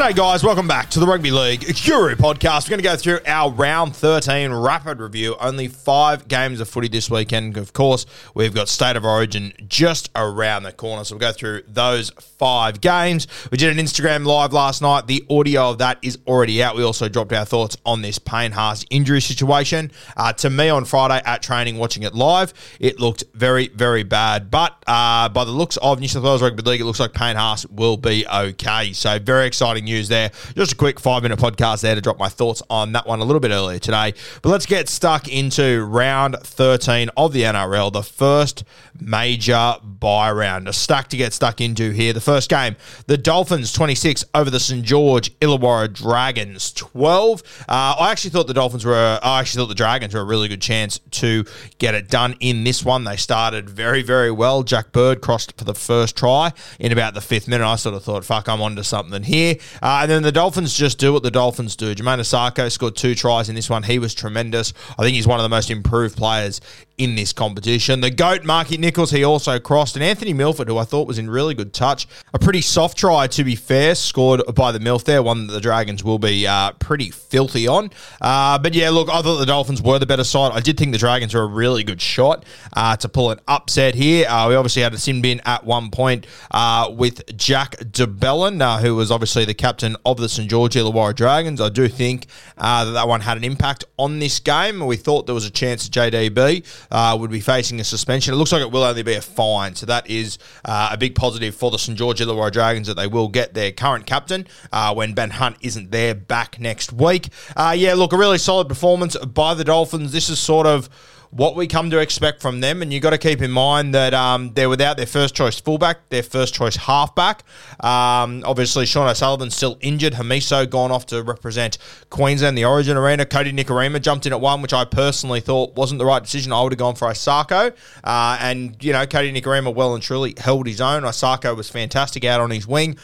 G'day, guys. Welcome back to the Rugby League Guru podcast. We're going to go through our round 13 rapid review. Only five games of footy this weekend. Of course, we've got State of Origin just around the corner. So we'll go through those five games. We did an Instagram live last night. The audio of that is already out. We also dropped our thoughts on this Payne Haas injury situation. Uh, to me on Friday at training, watching it live, it looked very, very bad. But uh, by the looks of New South Wales Rugby League, it looks like Payne Haas will be okay. So very exciting news there. Just a quick five minute podcast there to drop my thoughts on that one a little bit earlier today. But let's get stuck into round 13 of the NRL, the first major bye round. A stack to get stuck into here. The first game, the Dolphins 26 over the St. George Illawarra Dragons 12. Uh, I actually thought the Dolphins were, I actually thought the Dragons were a really good chance to get it done in this one. They started very, very well. Jack Bird crossed for the first try in about the fifth minute. I sort of thought, fuck, I'm onto something here. Uh, and then the Dolphins just do what the Dolphins do. Jamayne Isaako scored two tries in this one. He was tremendous. I think he's one of the most improved players in this competition. The GOAT, Marky Nicholls, he also crossed. And Anthony Milford, who I thought was in really good touch. A pretty soft try, to be fair, scored by the MILF there. One that the Dragons will be uh, pretty filthy on. Uh, but yeah, look, I thought the Dolphins were the better side. I did think the Dragons were a really good shot uh, to pull an upset here. Uh, we obviously had a sin bin at one point uh, with Jack de Belin, uh, who was obviously the captain of the St. George Illawarra Dragons. I do think that that one had an impact on this game. We thought there was a chance JDB uh, would be facing a suspension. It looks like it will only be a fine, so that is uh, a big positive for the St. George Illawarra Dragons that they will get their current captain uh, when Ben Hunt isn't there back next week. Uh, yeah, look, a really solid performance by the Dolphins. This is sort of what we come to expect from them. And you've got to keep in mind that um, they're without their first choice fullback, their first choice halfback. Um, obviously, Sean O'Sullivan's still injured. Hamiso gone off to represent Queensland, the Origin Arena. Kodi Nikorima jumped in at one, which I personally thought wasn't the right decision. I would have gone for Isaako. Uh, and, you know, Kodi Nikorima well and truly held his own. Isaako was fantastic out on his wing.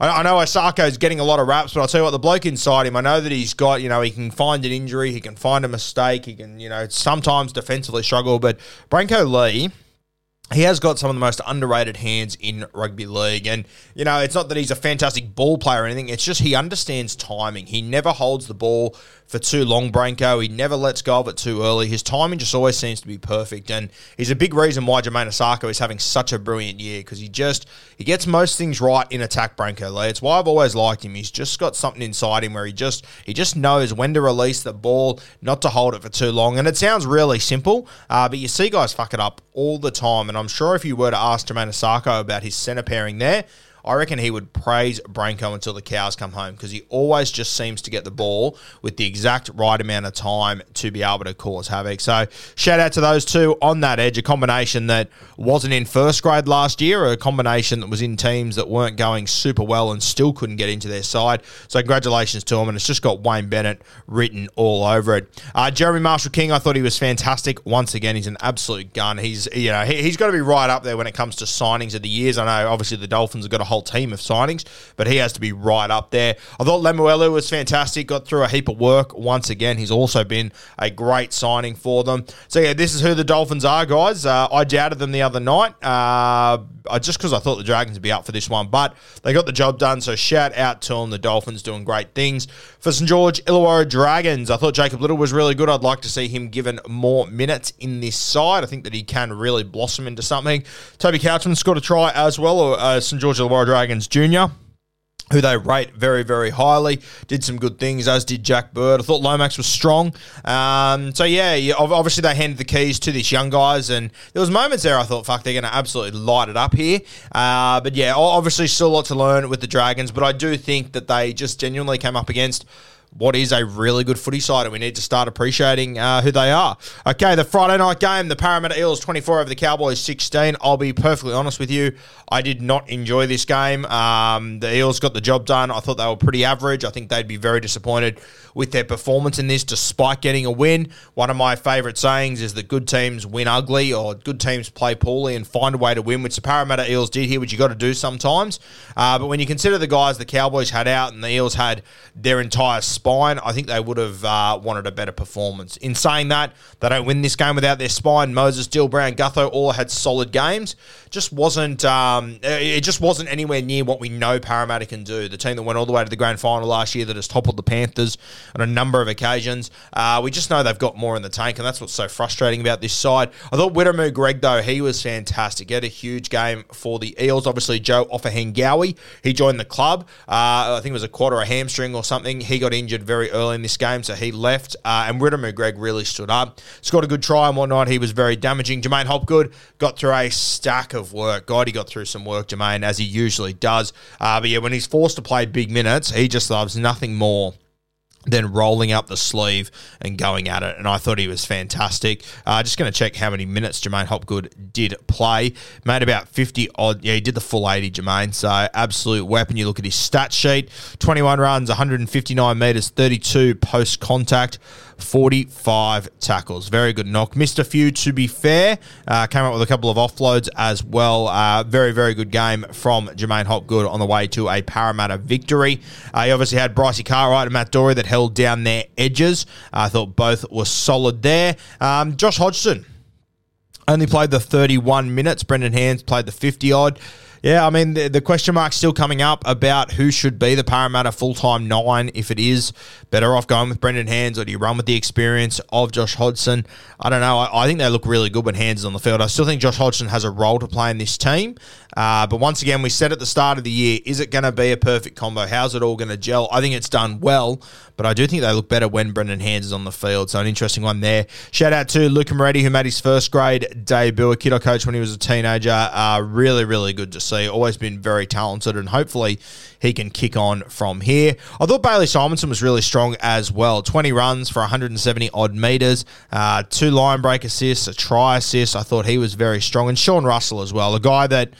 I, I know Isaako is getting a lot of raps, but I'll tell you what, the bloke inside him, I know that he's got, you know, he can find an injury, he can find a mistake, he can, you know, sometimes defensively struggle, but Brenko Lee, he has got some of the most underrated hands in rugby league. And, you know, it's not that he's a fantastic ball player or anything. It's just he understands timing. He never holds the ball for too long, Brenko. He never lets go of it too early. His timing just always seems to be perfect. And he's a big reason why Jamayne Isaako is having such a brilliant year because he just, he gets most things right in attack, Brenko Lee. It's why I've always liked him. He's just got something inside him where he just, he just knows when to release the ball, not to hold it for too long. And it sounds really simple, uh, but you see guys fuck it up all the time. And I'm sure if you were to ask Jamayne Isaako about his centre pairing there, I reckon he would praise Brenko until the cows come home because he always just seems to get the ball with the exact right amount of time to be able to cause havoc. So shout out to those two on that edge, a combination that wasn't in first grade last year, a combination that was in teams that weren't going super well and still couldn't get into their side. So congratulations to them, and it's just got Wayne Bennett written all over it. Uh, Jeremy Marshall King, I thought he was fantastic. Once again, he's an absolute gun. He's you know he, he's got to be right up there when it comes to signings of the years. I know obviously the Dolphins have got a whole team of signings, but he has to be right up there. I thought Lemuelu was fantastic. Got through a heap of work once again. He's also been a great signing for them. So yeah, this is who the Dolphins are, guys. Uh, I doubted them the other night, uh, just because I thought the Dragons would be up for this one, but they got the job done. So shout out to them. The Dolphins doing great things for St George Illawarra Dragons. I thought Jacob Liddle was really good. I'd like to see him given more minutes in this side. I think that he can really blossom into something. Toby Couchman scored a try as well, or uh, St George Illawarra Dragons Junior who they rate very, very highly. Did some good things, as did Jack Bird. I thought Lomax was strong. Um, so, yeah, obviously they handed the keys to these young guys, and there was moments there I thought, fuck, they're going to absolutely light it up here. Uh, but, yeah, obviously still a lot to learn with the Dragons, but I do think that they just genuinely came up against what is a really good footy side, and we need to start appreciating uh, who they are. Okay, the Friday night game, the Parramatta Eels 24 over the Cowboys 16. I'll be perfectly honest with you, I did not enjoy this game. Um, the Eels got the job done. I thought they were pretty average. I think they'd be very disappointed with their performance in this, despite getting a win. One of my favourite sayings is that good teams win ugly, or good teams play poorly and find a way to win, which the Parramatta Eels did here, which you got to do sometimes. Uh, but when you consider the guys the Cowboys had out and the Eels had their entire spine, I think they would have uh, wanted a better performance. In saying that, they don't win this game without their spine. Moses, Dill, Brown, Gutho all had solid games. Just wasn't um, it just wasn't anywhere near what we know Parramatta can do. The team that went all the way to the grand final last year that has toppled the Panthers on a number of occasions. Uh, we just know they've got more in the tank, and that's what's so frustrating about this side. I thought Wiremu Greig though he was fantastic. He had a huge game for the Eels. Obviously, Joe Ofahengaue, he joined the club. Uh, I think it was a quarter a hamstring or something. He got injured very early in this game, so he left. Uh, and Wiremu Greig really stood up, scored a good try and whatnot. He was very damaging. J'maine Hopgood got through a stack of work. God, he got through some work, J'maine, as he usually does. Uh, but yeah, when he's forced to play big minutes, he just loves nothing more then rolling up the sleeve and going at it. And I thought he was fantastic. Uh, just going to check how many minutes J'maine Hopgood did play. Made about 50 odd. Yeah, he did the full 80, J'maine. So absolute weapon. You look at his stat sheet 21 runs, 159 metres, 32 post contact. 45 tackles. Very good knock. Missed a few, to be fair. Uh, came up with a couple of offloads as well. Uh, very, very good game from J'maine Hopgood on the way to a Parramatta victory. Uh, he obviously had Brycey Cartwright and Matt Doorey that held down their edges. I thought both were solid there. Um, Josh Hodgson only played the 31 minutes. Brendan Hands played the 50 odd. Yeah, I mean, the, the question mark's still coming up about who should be the Parramatta full time nine. If it is better off going with Brendan Hands or do you run with the experience of Josh Hodgson? I don't know. I, I think they look really good when Hands is on the field. I still think Josh Hodgson has a role to play in this team. Uh, but once again, we said at the start of the year, is it going to be a perfect combo? How's it all going to gel? I think it's done well, but I do think they look better when Brendan Hands is on the field. So an interesting one there. Shout out to Luca Moretti, who made his first grade debut, a kid I coached when he was a teenager. Uh, really, really good to see. Always been very talented, and hopefully he can kick on from here. I thought Bailey Simonsson was really strong as well. 20 runs for 170 odd metres, uh, two line break assists, a try assist. I thought he was very strong. And Sean Russell as well, a guy that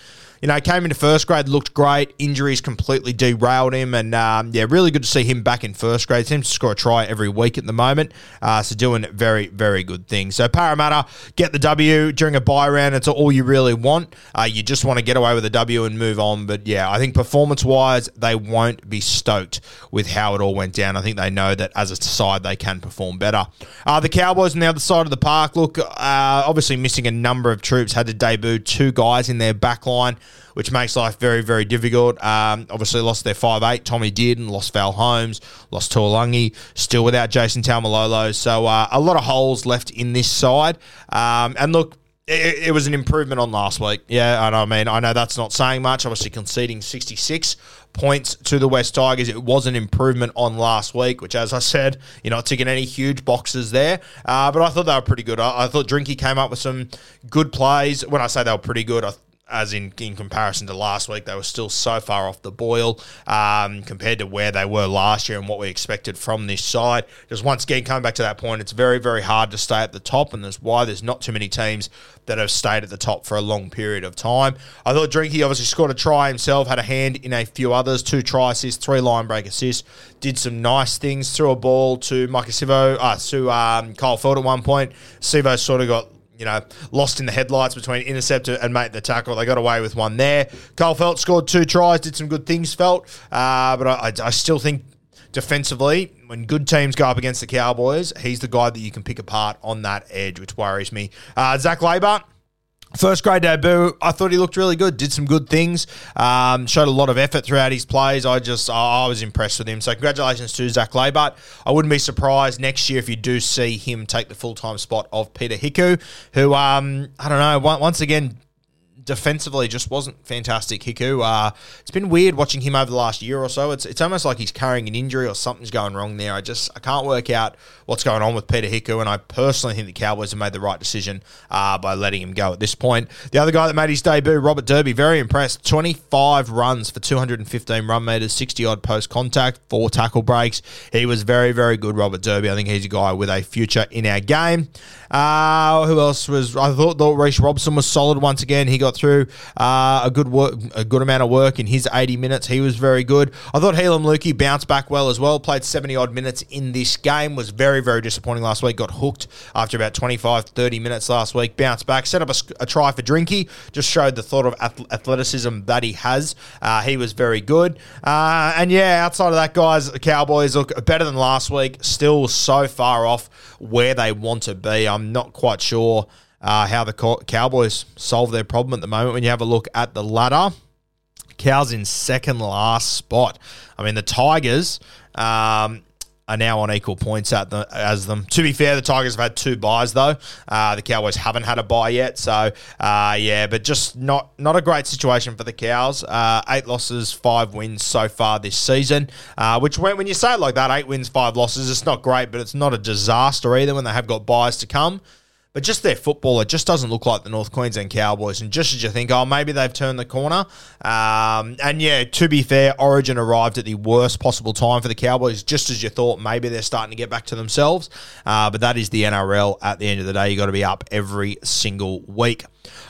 you know, came into first grade, looked great. Injuries completely derailed him, and um, yeah, really good to see him back in first grade. Seems to score a try every week at the moment, uh, so doing very, very good things. So Parramatta get the W during a bye round. It's all you really want. Uh, you just want to get away with a W and move on. But yeah, I think performance-wise, they won't be stoked with how it all went down. I think they know that as a side, they can perform better. Uh, the Cowboys on the other side of the park, look, uh, obviously missing a number of troops, had to debut two guys in their back line which makes life very, very difficult. Um, obviously, lost their five eight. Tommy did, and lost Val Holmes, lost Taulagi, still without Jason Taumalolo. So uh, a lot of holes left in this side. Um, and look, it, it, was an improvement on last week. Yeah, and I mean, I know that's not saying much. Obviously, conceding 66 points to the West Tigers. It was an improvement on last week, which, as I said, you're not ticking any huge boxes there. Uh, but I thought they were pretty good. I, I, thought Drinky came up with some good plays. When I say they were pretty good, I as in in comparison to last week, they were still so far off the boil um, compared to where they were last year and what we expected from this side. Just once again, coming back to that point, it's very, very hard to stay at the top, and that's why there's not too many teams that have stayed at the top for a long period of time. I thought Drinky obviously scored a try himself, had a hand in a few others, two try assists, three line break assists, did some nice things, threw a ball to Maika Sivo, uh, to um, Kyle Feldt at one point. Sivo sort of got you know, lost in the headlights between interceptor and mate the tackle. They got away with one there. Kyle Feldt scored two tries, did some good things, Feldt. Uh, but I, I still think defensively, when good teams go up against the Cowboys, he's the guy that you can pick apart on that edge, which worries me. Uh, Zac Laybutt. First grade debut, I thought he looked really good. Did some good things. Um, showed a lot of effort throughout his plays. I just, I was impressed with him. So congratulations to Zac Laybutt. I wouldn't be surprised next year if you do see him take the full time spot of Peter Hiku, who, um, I don't know, once again defensively just wasn't fantastic. Hiku, uh, it's been weird watching him over the last year or so. It's it's almost like he's carrying an injury or something's going wrong there. I just I can't work out what's going on with Peter Hiku, and I personally think the Cowboys have made the right decision uh, by letting him go at this point. The other guy that made his debut, Robert Derby, very impressed. Twenty five runs for two hundred and fifteen run meters, sixty odd post contact, four tackle breaks. He was very very good, Robert Derby. I think he's a guy with a future in our game. Uh, who else was? I thought, thought Reece Robson was solid once again. He got through uh, a good work, a good amount of work in his 80 minutes. He was very good. I thought Heilum Luki bounced back well as well. Played 70 odd minutes in this game. Was very very disappointing last week. Got hooked after about 25 30 minutes last week. Bounced back. Set up a, a try for Drinky. Just showed the thought of athleticism that he has. Uh, he was very good. Uh, and yeah, outside of that, guys, the Cowboys look better than last week. Still so far off where they want to be. I'm not quite sure uh, how the Cowboys solve their problem at the moment. When you have a look at the ladder, Cows in second last spot. I mean, the Tigers. Um, are now on equal points at the, as them. To be fair, the Tigers have had two byes though. Uh, the Cowboys haven't had a bye yet, so uh, yeah, but just not not a great situation for the Cows. Uh, eight losses, five wins so far this season. Uh, which when, when you say it like that, eight wins, five losses, it's not great, but it's not a disaster either when they have got byes to come. But just their football, it just doesn't look like the North Queensland Cowboys. And just as you think, oh, maybe they've turned the corner. Um, and yeah, to be fair, Origin arrived at the worst possible time for the Cowboys, just as you thought maybe they're starting to get back to themselves. Uh, but that is the NRL at the end of the day. You've got to be up every single week.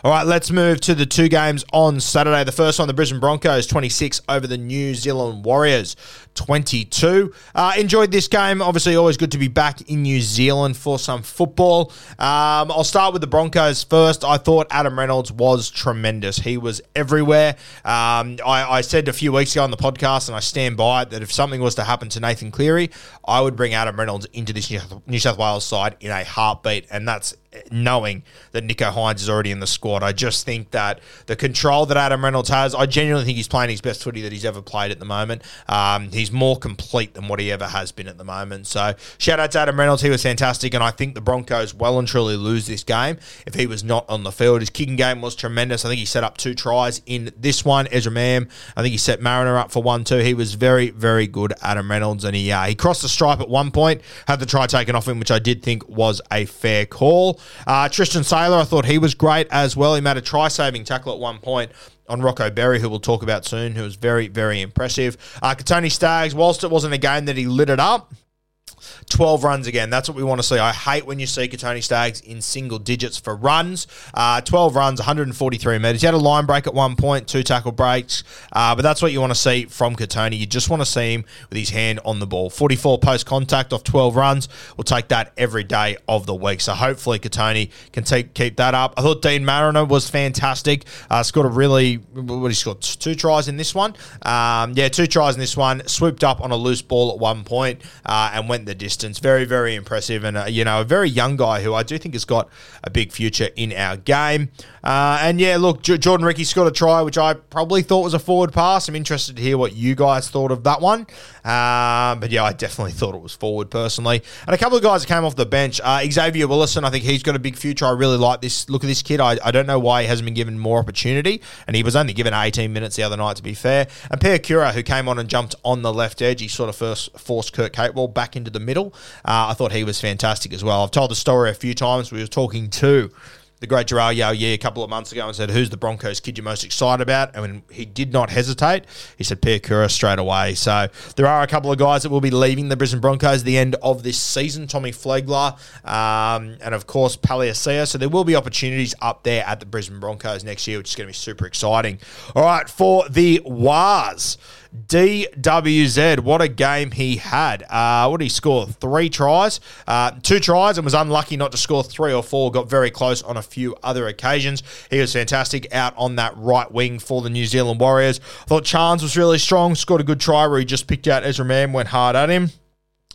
All right, let's move to the two games on Saturday. The first one, the Brisbane Broncos 26 over the New Zealand Warriors 22. Uh, enjoyed this game. Obviously, always good to be back in New Zealand for some football. Um, I'll start with the Broncos first. I thought Adam Reynolds was tremendous. He was everywhere. Um, I, I, said a few weeks ago on the podcast, and I stand by it, that if something was to happen to Nathan Cleary, I would bring Adam Reynolds into this New South Wales side in a heartbeat, and that's knowing that Nicho Hynes is already in the squad. I just think that the control that Adam Reynolds has, I genuinely think he's playing his best footy that he's ever played at the moment. Um, he's more complete than what he ever has been at the moment. So shout out to Adam Reynolds. He was fantastic, and I think the Broncos well and truly lose this game if he was not on the field. His kicking game was tremendous. I think he set up two tries in this one. Ezra Mam, I think he set Mariner up for one too. He was very, very good, Adam Reynolds, and he uh, he crossed the stripe at one point, had the try taken off him, which I did think was a fair call. Uh, Tristan Sailor, I thought he was great as well. He made a try saving tackle at one point on Rocco Berry, who we'll talk about soon, who was very, very impressive. Uh, Kotoni Staggs, whilst it wasn't a game that he lit it up, 12 runs again. That's what we want to see. I hate when you see Kotoni Staggs in single digits for runs. Uh, 12 runs, 143 metres. He had a line break at one point, two tackle breaks, uh, but that's what you want to see from Kotoni. You just want to see him with his hand on the ball. 44 post contact off 12 runs. We'll take that every day of the week. So hopefully Kotoni can take, keep that up. I thought Deine Mariner was fantastic. Uh, scored a really, what he scored? Two tries in this one. Um, yeah, two tries in this one. Swooped up on a loose ball at one point, uh, and went the distance. Very, very impressive. And, uh, you know, a very young guy who I do think has got a big future in our game. Uh, and yeah, look, J- Jordan Riki scored a try, which I probably thought was a forward pass. I'm interested to hear what you guys thought of that one. Um, but yeah, I definitely thought it was forward personally. And a couple of guys came off the bench. Uh, Xavier Willison, I think he's got a big future. I really like this. Look at this kid. I, I don't know why he hasn't been given more opportunity. And he was only given 18 minutes the other night, to be fair. And Piakura, who came on and jumped on the left edge, he sort of first forced Kurt Capewell back into the middle. Uh, I thought he was fantastic as well. I've told the story a few times. We were talking to the great Gerard Yao a couple of months ago and said, Who's the Broncos kid you're most excited about? And he did not hesitate, he said Piakura straight away. So there are a couple of guys that will be leaving the Brisbane Broncos at the end of this season Tommy Flegler, um, and of course, Palasia. So there will be opportunities up there at the Brisbane Broncos next year, which is going to be super exciting. All right, for the Waz. DWZ, what a game he had. Uh, what did he score? Three tries, uh, two tries, and was unlucky not to score three or four. Got very close on a few other occasions. He was fantastic out on that right wing for the New Zealand Warriors. I thought Charnze was really strong, scored a good try where he just picked out Ezra Mam, went hard at him.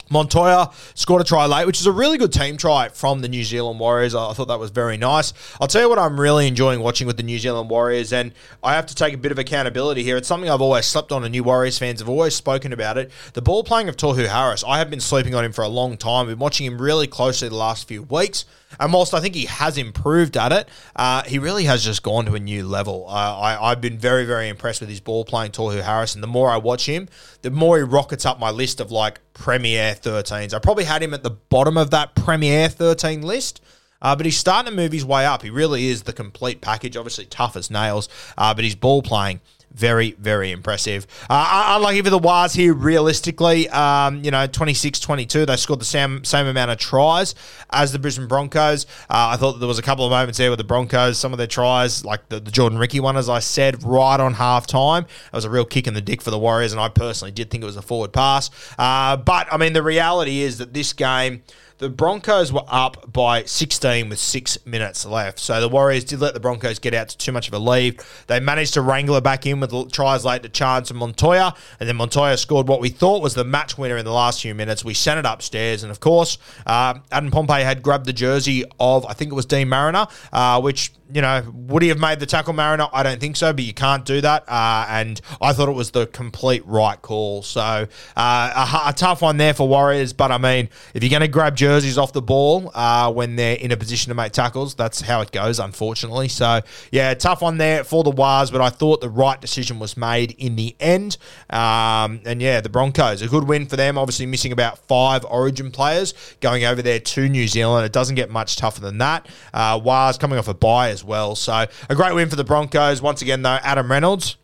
Montoya scored a try late, which is a really good team try from the New Zealand Warriors. I thought that was very nice. I'll tell you what I'm really enjoying watching with the New Zealand Warriors, and I have to take a bit of accountability here. It's something I've always slept on, and new Warriors fans have always spoken about it. The ball playing of Tohu Harris, I have been sleeping on him for a long time. I've been watching him really closely the last few weeks. And whilst I think he has improved at it, uh, he really has just gone to a new level. Uh, I, I've been very, very impressed with his ball playing, Tohu Harris. And the more I watch him, the more he rockets up my list of like Premier 13s. I probably had him at the bottom of that Premier 13 list. Uh, but he's starting to move his way up. He really is the complete package. Obviously, tough as nails, uh, but his ball playing very, very impressive. Uh, unlucky for the Waz here, realistically, um, you know, 26 22. They scored the same, same amount of tries as the Brisbane Broncos. Uh, I thought there was a couple of moments there with the Broncos, some of their tries, like the, the Jordan Riki one, as I said, right on half time. It was a real kick in the dick for the Warriors, and I personally did think it was a forward pass. Uh, but, I mean, the reality is that this game. The Broncos were up by 16 with six minutes left. So the Warriors did let the Broncos get out to too much of a lead. They managed to wrangle it back in with tries late to Charnze and Montoya. And then Montoya scored what we thought was the match winner in the last few minutes. We sent it upstairs. And of course, uh, Adam Pompey had grabbed the jersey of, I think it was Deine Mariner, uh, which you know, would he have made the tackle Mariner? I don't think so, but you can't do that. Uh, and I thought it was the complete right call. So uh, a, a, tough one there for Warriors. But I mean, if you're going to grab jerseys off the ball uh, when they're in a position to make tackles, that's how it goes, unfortunately. So yeah, tough one there for the Waz. But I thought the right decision was made in the end. Um, and yeah, the Broncos, a good win for them. Obviously, missing about five Origin players going over there to New Zealand. It doesn't get much tougher than that. Uh, Waz coming off a bye as well. So a great win for the Broncos. Once again, though, Adam Reynolds.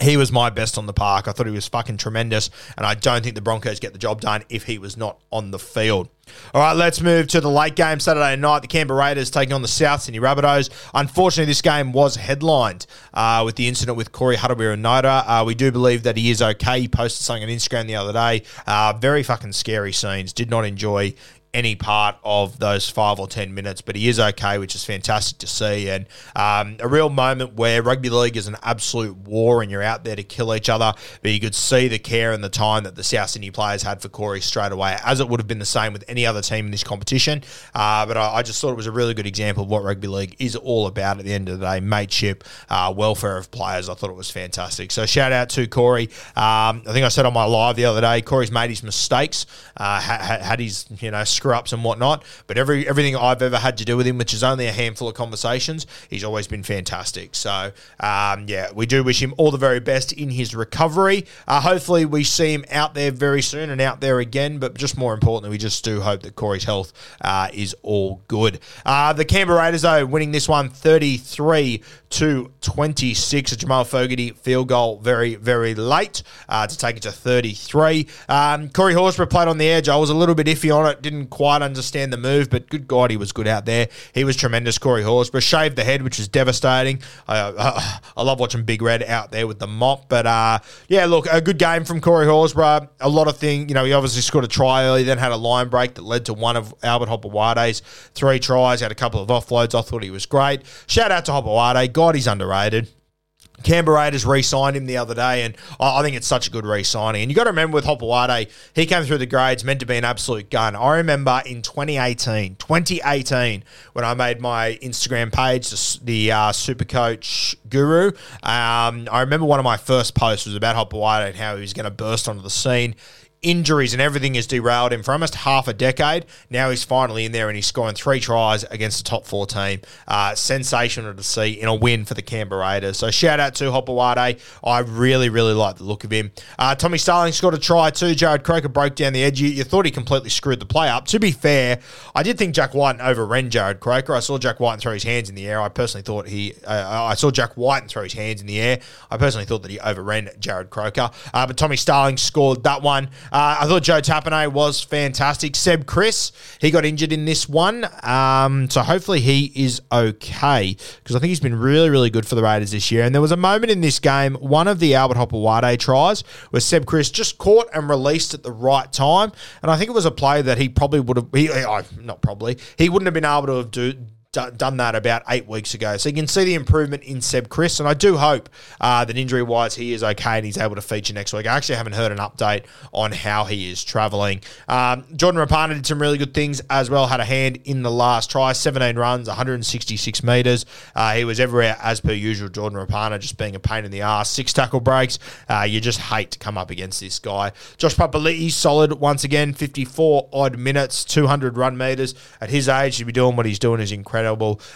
He was my best on the park. I thought he was fucking tremendous, and I don't think the Broncos get the job done if he was not on the field. All right, let's move to the late game Saturday night. The Canberra Raiders taking on the South Sydney Rabbitohs. Unfortunately, this game was headlined uh, with the incident with Corey Harawira-Naera. Uh, we do believe that he is okay. He posted something on Instagram the other day. Uh, very fucking scary scenes. Did not enjoy any part of those five or ten minutes, but he is okay, which is fantastic to see. And um, a real moment where rugby league is an absolute war and you're out there to kill each other. But you could see the care and the time that the South Sydney players had for Corey straight away, as it would have been the same with any other team in this competition. Uh, but I, I, just thought it was a really good example of what rugby league is all about at the end of the day mateship, uh, welfare of players. I thought it was fantastic. So shout out to Corey. Um, I think I said on my live the other day, Corey's made his mistakes, uh, had, had his, you know, screw ups and whatnot. But every everything I've ever had to do with him, which is only a handful of conversations, he's always been fantastic. So um, yeah, we do wish him all the very best in his recovery. Uh, hopefully, we see him out there very soon and out there again. But just more importantly, we just do hope that Corey's health uh, is all good. Uh, the Canberra Raiders though winning this one 33 to 26. A Jamal Fogarty field goal very very late uh, to take it to 33. Um, Corey Horsburgh played on the edge. I was a little bit iffy on it. Didn't quite understand the move, but good God, he was good out there. He was tremendous, Corey Horsburgh. Shaved the head, which was devastating. I, uh, I love watching Big Red out there with the mop. But uh, yeah, look, a good game from Corey Horsburgh. A lot of things, you know, he obviously scored a try early, then had a line break that led to one of Albert Hopoate's three tries. Had a couple of offloads. I thought he was great. Shout out to Hopoate. God, he's underrated. Canberra Raiders re-signed him the other day, and I think it's such a good re-signing. And you got to remember with Hopoate, he came through the grades, meant to be an absolute gun. I remember in 2018, 2018, when I made my Instagram page, the, uh, Super Coach Guru. Um, I remember one of my first posts was about Hopoate and how he was going to burst onto the scene injuries and everything has derailed him for almost half a decade. Now he's finally in there and he's scoring three tries against the top four team. Uh, sensational to see in a win for the Canberra Raiders. So shout out to Hopoate. I really, really like the look of him. Uh, Tommy Starling scored a try too. Jarrod Croker broke down the edge. You, you, thought he completely screwed the play up. To be fair, I did think Jack White overran Jarrod Croker. I saw Jack White throw his hands in the air. I personally thought he, uh, I saw Jack White throw his hands in the air. I personally thought that he overran Jarrod Croker. Uh, but Tommy Starling scored that one. Uh, I thought Joe Tapine was fantastic. Seb Kris, he got injured in this one. Um, so hopefully he is okay because I think he's been really, really good for the Raiders this year. And there was a moment in this game, one of the Albert Hopoate tries, where Seb Kris just caught and released at the right time. And I think it was a play that he probably would have, he, not probably, he wouldn't have been able to do, done that about eight weeks ago. So you can see the improvement in Seb Kris, and I do hope uh, that injury wise he is okay and he's able to feature next week. I actually haven't heard an update on how he is travelling. Um, Jordan Rapana did some really good things as well, had a hand in the last try, 17 runs, 166 metres. Uh, he was everywhere as per usual. Jordan Rapana just being a pain in the ass, six tackle breaks. Uh, you just hate to come up against this guy. Josh Papali'i, solid once again, 54 odd minutes, 200 run metres. At his age, to be doing what he's doing is incredible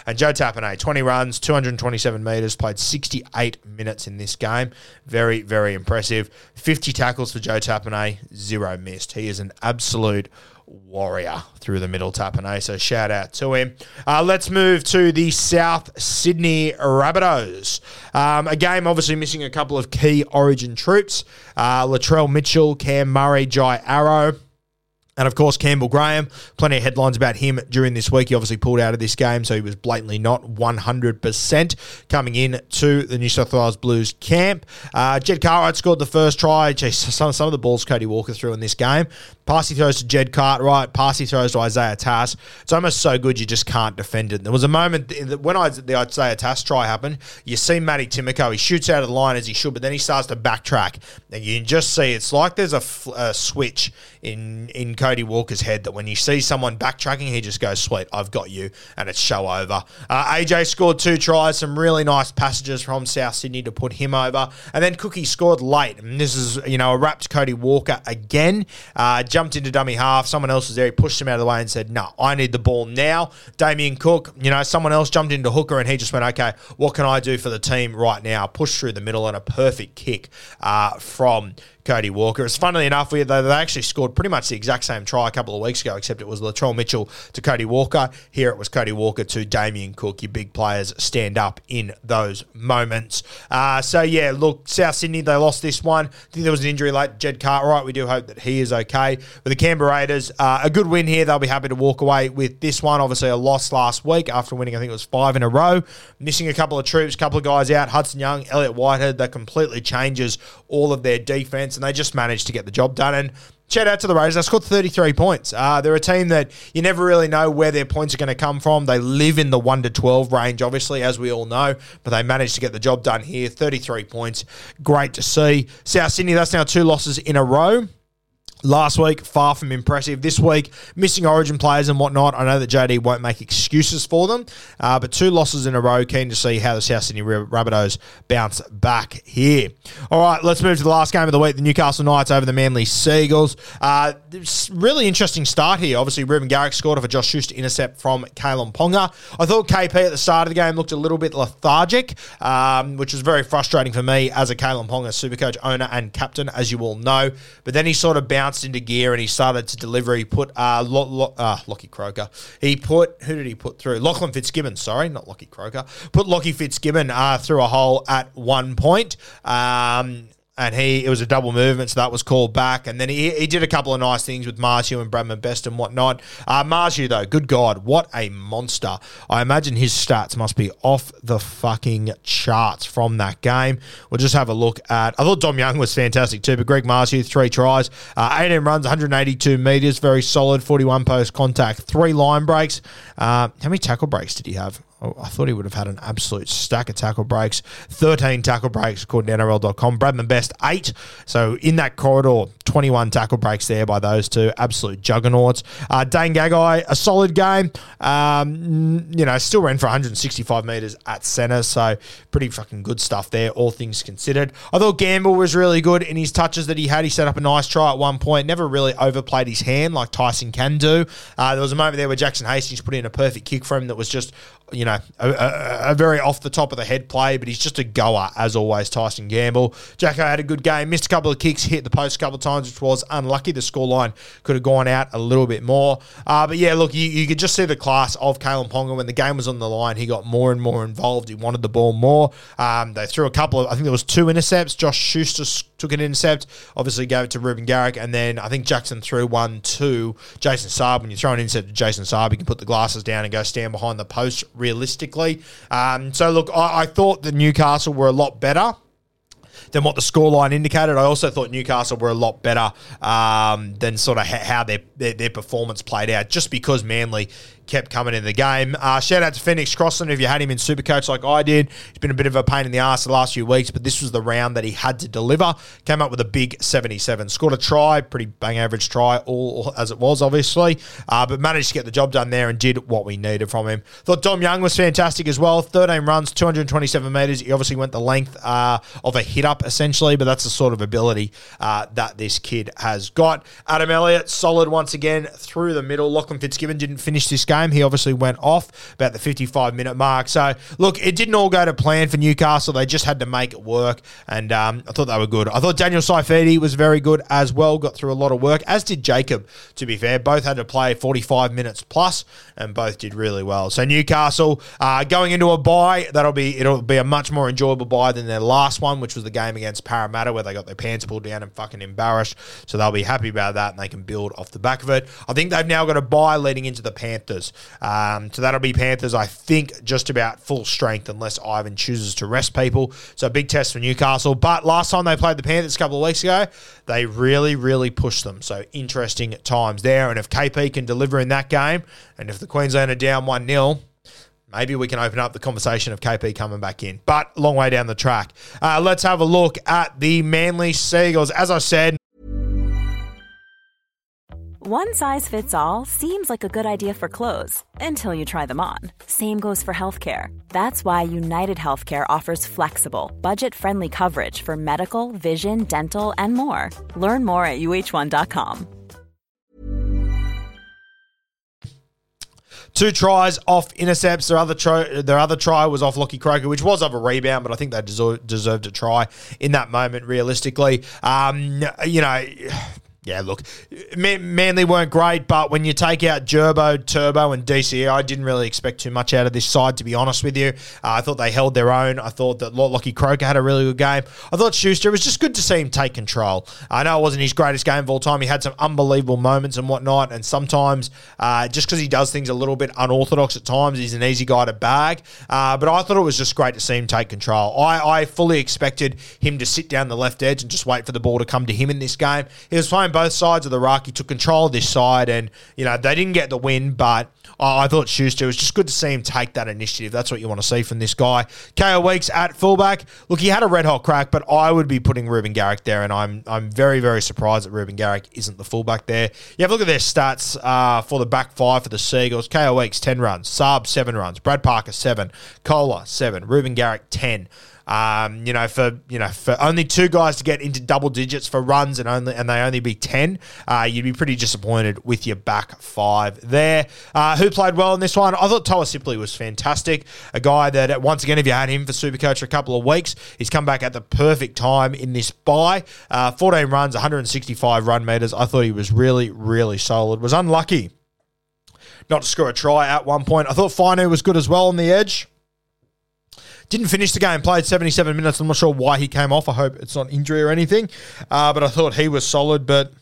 And Joe Tapine, 20 runs, 227 metres, played 68 minutes in this game. Very, very impressive. 50 tackles for Joe Tapine, zero missed. He is an absolute warrior through the middle Tapine. So shout out to him. Uh, let's move to the South Sydney Rabbitohs. Um, a game obviously missing a couple of key origin troops. Uh, Latrell Mitchell, Cam Murray, Jai Arrow. And of course, Campbell Graham, plenty of headlines about him during this week. He obviously pulled out of this game, so he was blatantly not 100% coming in to the New South Wales Blues camp. Uh, Jed Cartwright scored the first try. Jeez, some, some of the balls Cody Walker threw in this game. Passy throws to Jed Cartwright. Passy throws to Isaiah Tass. It's almost so good you just can't defend it. There was a moment when I, the Isaiah Tass try happened, you see Matty Timoko. He shoots out of the line as he should, but then he starts to backtrack. And you can just see it's like there's a, a switch in, in Cody Walker's head that when you see someone backtracking, he just goes, sweet, I've got you, and it's show over. Uh, AJ scored two tries, some really nice passages from South Sydney to put him over. And then Cookie scored late. And this is, you know, a wrapped Cody Walker again. Uh, jumped into dummy half. Someone else was there. He pushed him out of the way and said, no, I need the ball now. Damien Cook, you know, someone else jumped into hooker and he just went, okay, what can I do for the team right now? Push through the middle and a perfect kick uh, from Cody Walker. It's funnily enough, we, they, they actually scored pretty much the exact same try a couple of weeks ago, except it was Latrell Mitchell to Cody Walker. Here it was Cody Walker to Damien Cook. Your big players stand up in those moments. Uh, so, yeah, look, South Sydney, they lost this one. I think there was an injury late. Jed Cartwright, we do hope that he is okay. But the Canberra Raiders, uh, a good win here. They'll be happy to walk away with this one. Obviously, a loss last week after winning, I think it was five in a row. Missing a couple of troops, a couple of guys out. Hudson Young, Elliott Whitehead, that completely changes all of their defense, and they just managed to get the job done. And shout out to the Raiders. They scored 33 points. Uh, they're a team that you never really know where their points are going to come from. They live in the 1 to 12 range, obviously, as we all know, but they managed to get the job done here. 33 points. Great to see. South Sydney, that's now two losses in a row. Last week, far from impressive. This week, missing origin players and whatnot. I know that JD won't make excuses for them, uh, but two losses in a row. Keen to see how the South Sydney Rabbitohs bounce back here. All right, let's move to the last game of the week the Newcastle Knights over the Manly Seagulls. Uh, really interesting start here. Obviously, Reuben Garrick scored off a Josh Schuster intercept from Kalyn Ponga. I thought KP at the start of the game looked a little bit lethargic, um, which was very frustrating for me as a Kalyn Ponga supercoach owner and captain, as you all know. But then he sort of bounced bounced into gear and he started to deliver. He put uh, Lo- Lo- uh Lockie Croker. He put who did he put through? Lachlan Fitzgibbon. Sorry, not Lockie Croker. Put Lockie Fitzgibbon uh, through a hole at one point. Um, and he it was a double movement, so that was called back. And then he, he did a couple of nice things with Marzhew and Bradman Best and whatnot. Uh, Marzhew, though, good God, what a monster. I imagine his stats must be off the fucking charts from that game. We'll just have a look at. I thought Dom Young was fantastic too, but Greg Marzhew, three tries, uh, 18 runs, 182 metres, very solid, 41 post contact, three line breaks. Uh, how many tackle breaks did he have? I thought he would have had an absolute stack of tackle breaks. 13 tackle breaks according to NRL.com. Bradman Best, eight. So in that corridor, 21 tackle breaks there by those two. Absolute juggernauts. Uh, Dane Gagai, a solid game. Um, you know, still ran for 165 metres at centre. So pretty fucking good stuff there, all things considered. I thought Gamble was really good in his touches that he had. He set up a nice try at one point. Never really overplayed his hand like Tyson can do. Uh, there was a moment there where Jackson Hastings put in a perfect kick for him that was just, you know, a, a, a very off the top of the head play, but he's just a goer as always. Tyson Gamble. Jacko had a good game, missed a couple of kicks, hit the post a couple of times, which was unlucky. The scoreline could have gone out a little bit more. Uh, but yeah, look, you, you could just see the class of Kalyn Ponga when the game was on the line. He got more and more involved. He wanted the ball more. Um, they threw a couple of, I think there was two intercepts. Josh Schuster took an intercept, obviously gave it to Reuben Garrick, and then I think Jackson threw one to Jason Saab. When you throw an intercept to Jason Saab, you can put the glasses down and go stand behind the post realistically. Um, so look, I, I thought that Newcastle were a lot better than what the scoreline indicated. I also thought Newcastle were a lot better um, than sort of how their, their, their performance played out, just because Manly kept coming in the game. Uh, shout out to Phoenix Crossland if you had him in Supercoach like I did. He's been a bit of a pain in the ass the last few weeks, but this was the round that he had to deliver. Came up with a big 77. Scored a try, pretty bang average try, all as it was, obviously, uh, but managed to get the job done there and did what we needed from him. Thought Dom Young was fantastic as well. 13 runs, 227 metres. He obviously went the length uh, of a hit up, essentially, but that's the sort of ability uh, that this kid has got. Adam Elliott, solid once again through the middle. Lachlan Fitzgibbon didn't finish this game game. He obviously went off about the 55 minute mark. So, look, it didn't all go to plan for Newcastle. They just had to make it work, and um, I thought they were good. I thought Daniel Saifiti was very good as well, got through a lot of work, as did Jacob, to be fair. Both had to play 45 minutes plus, and both did really well. So, Newcastle uh, going into a bye, that'll be it'll be a much more enjoyable bye than their last one, which was the game against Parramatta, where they got their pants pulled down and fucking embarrassed. So, they'll be happy about that, and they can build off the back of it. I think they've now got a bye leading into the Panthers. Um, so that'll be Panthers, I think, just about full strength unless Ivan chooses to rest people. So a big test for Newcastle. But last time they played the Panthers a couple of weeks ago, they really, really pushed them. So interesting times there. And if KP can deliver in that game, and if the Queensland are down 1 0, maybe we can open up the conversation of KP coming back in. But long way down the track. Uh, let's have a look at the Manly Seagulls. As I said, one size fits all seems like a good idea for clothes until you try them on. Same goes for healthcare. That's why United Healthcare offers flexible, budget friendly coverage for medical, vision, dental, and more. Learn more at uh1.com. Two tries off intercepts. Their other try, their other try was off Lockie Croker, which was of a rebound, but I think they deserved, deserved a try in that moment. Realistically, um, you know yeah, look, Manly weren't great, but when you take out Gerbo, Turbo, and DCE, I didn't really expect too much out of this side, to be honest with you. Uh, I thought they held their own. I thought that Lockie Croker had a really good game. I thought Schuster, it was just good to see him take control. I know it wasn't his greatest game of all time. He had some unbelievable moments and whatnot, and sometimes uh, just because he does things a little bit unorthodox at times, he's an easy guy to bag. Uh, but I thought it was just great to see him take control. I, I fully expected him to sit down the left edge and just wait for the ball to come to him in this game. He was playing both sides of the ruck. He took control of this side, and you know they didn't get the win, but I thought Schuster was just good to see him take that initiative. That's what you want to see from this guy. Kaeo Weeks at fullback. Look, he had a red hot crack, but I would be putting Reuben Garrick there, and I'm I'm very very surprised that Reuben Garrick isn't the fullback there. You have a look at their stats uh, for the back five for the Seagulls. Kaeo Weeks ten runs, Saab seven runs, Brad Parker seven, Koula seven, Ruben Garrick ten. Um, you know, for you know, for only two guys to get into double digits for runs and only and they only be ten, uh, you'd be pretty disappointed with your back five there. Uh, who played well in this one? I thought Toa Sipley was fantastic. A guy that once again, if you had him for Supercoach for a couple of weeks, he's come back at the perfect time in this bye. Uh, 14 runs, 165 run meters. I thought he was really, really solid. Was unlucky not to score a try at one point. I thought Finu was good as well on the edge. Didn't finish the game, played 77 minutes. I'm not sure why he came off. I hope it's not injury or anything. Uh, but I thought he was solid. But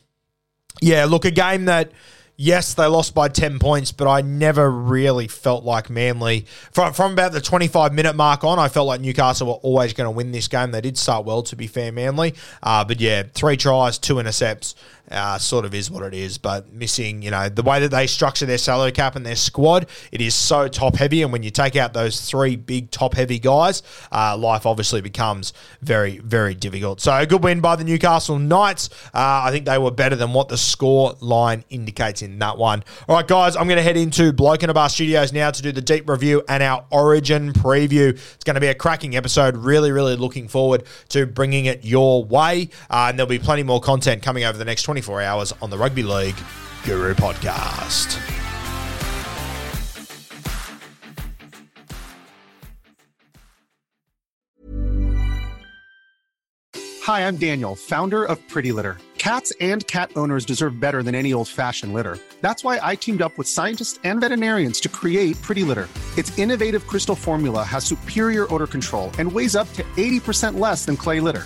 yeah, look, a game that Yes, they lost by 10 points, but I never really felt like Manly, from, from about the 25 minute mark on, I felt like Newcastle were always going to win this game. They did start well, to be fair, Manly. Uh, but yeah, three tries, two intercepts uh, sort of is what it is. But missing, you know, the way that they structure their salary cap and their squad, it is so top heavy. And when you take out those three big top heavy guys, uh, life obviously becomes very, very difficult. So a good win by the Newcastle Knights. Uh, I think they were better than what the score line indicates in that one. All right, guys, I'm going to head into Bloke in a Bar Studios now to do the deep review and our Origin preview. It's going to be a cracking episode. Really, really looking forward to bringing it your way. Uh, and there'll be plenty more content coming over the next 20 24 hours on the Rugby League Guru podcast. Hi, I'm Daniel, founder of Pretty Litter. Cats and cat owners deserve better than any old fashioned litter. That's why I teamed up with scientists and veterinarians to create Pretty Litter. Its innovative crystal formula has superior odor control and weighs up to 80% less than clay litter.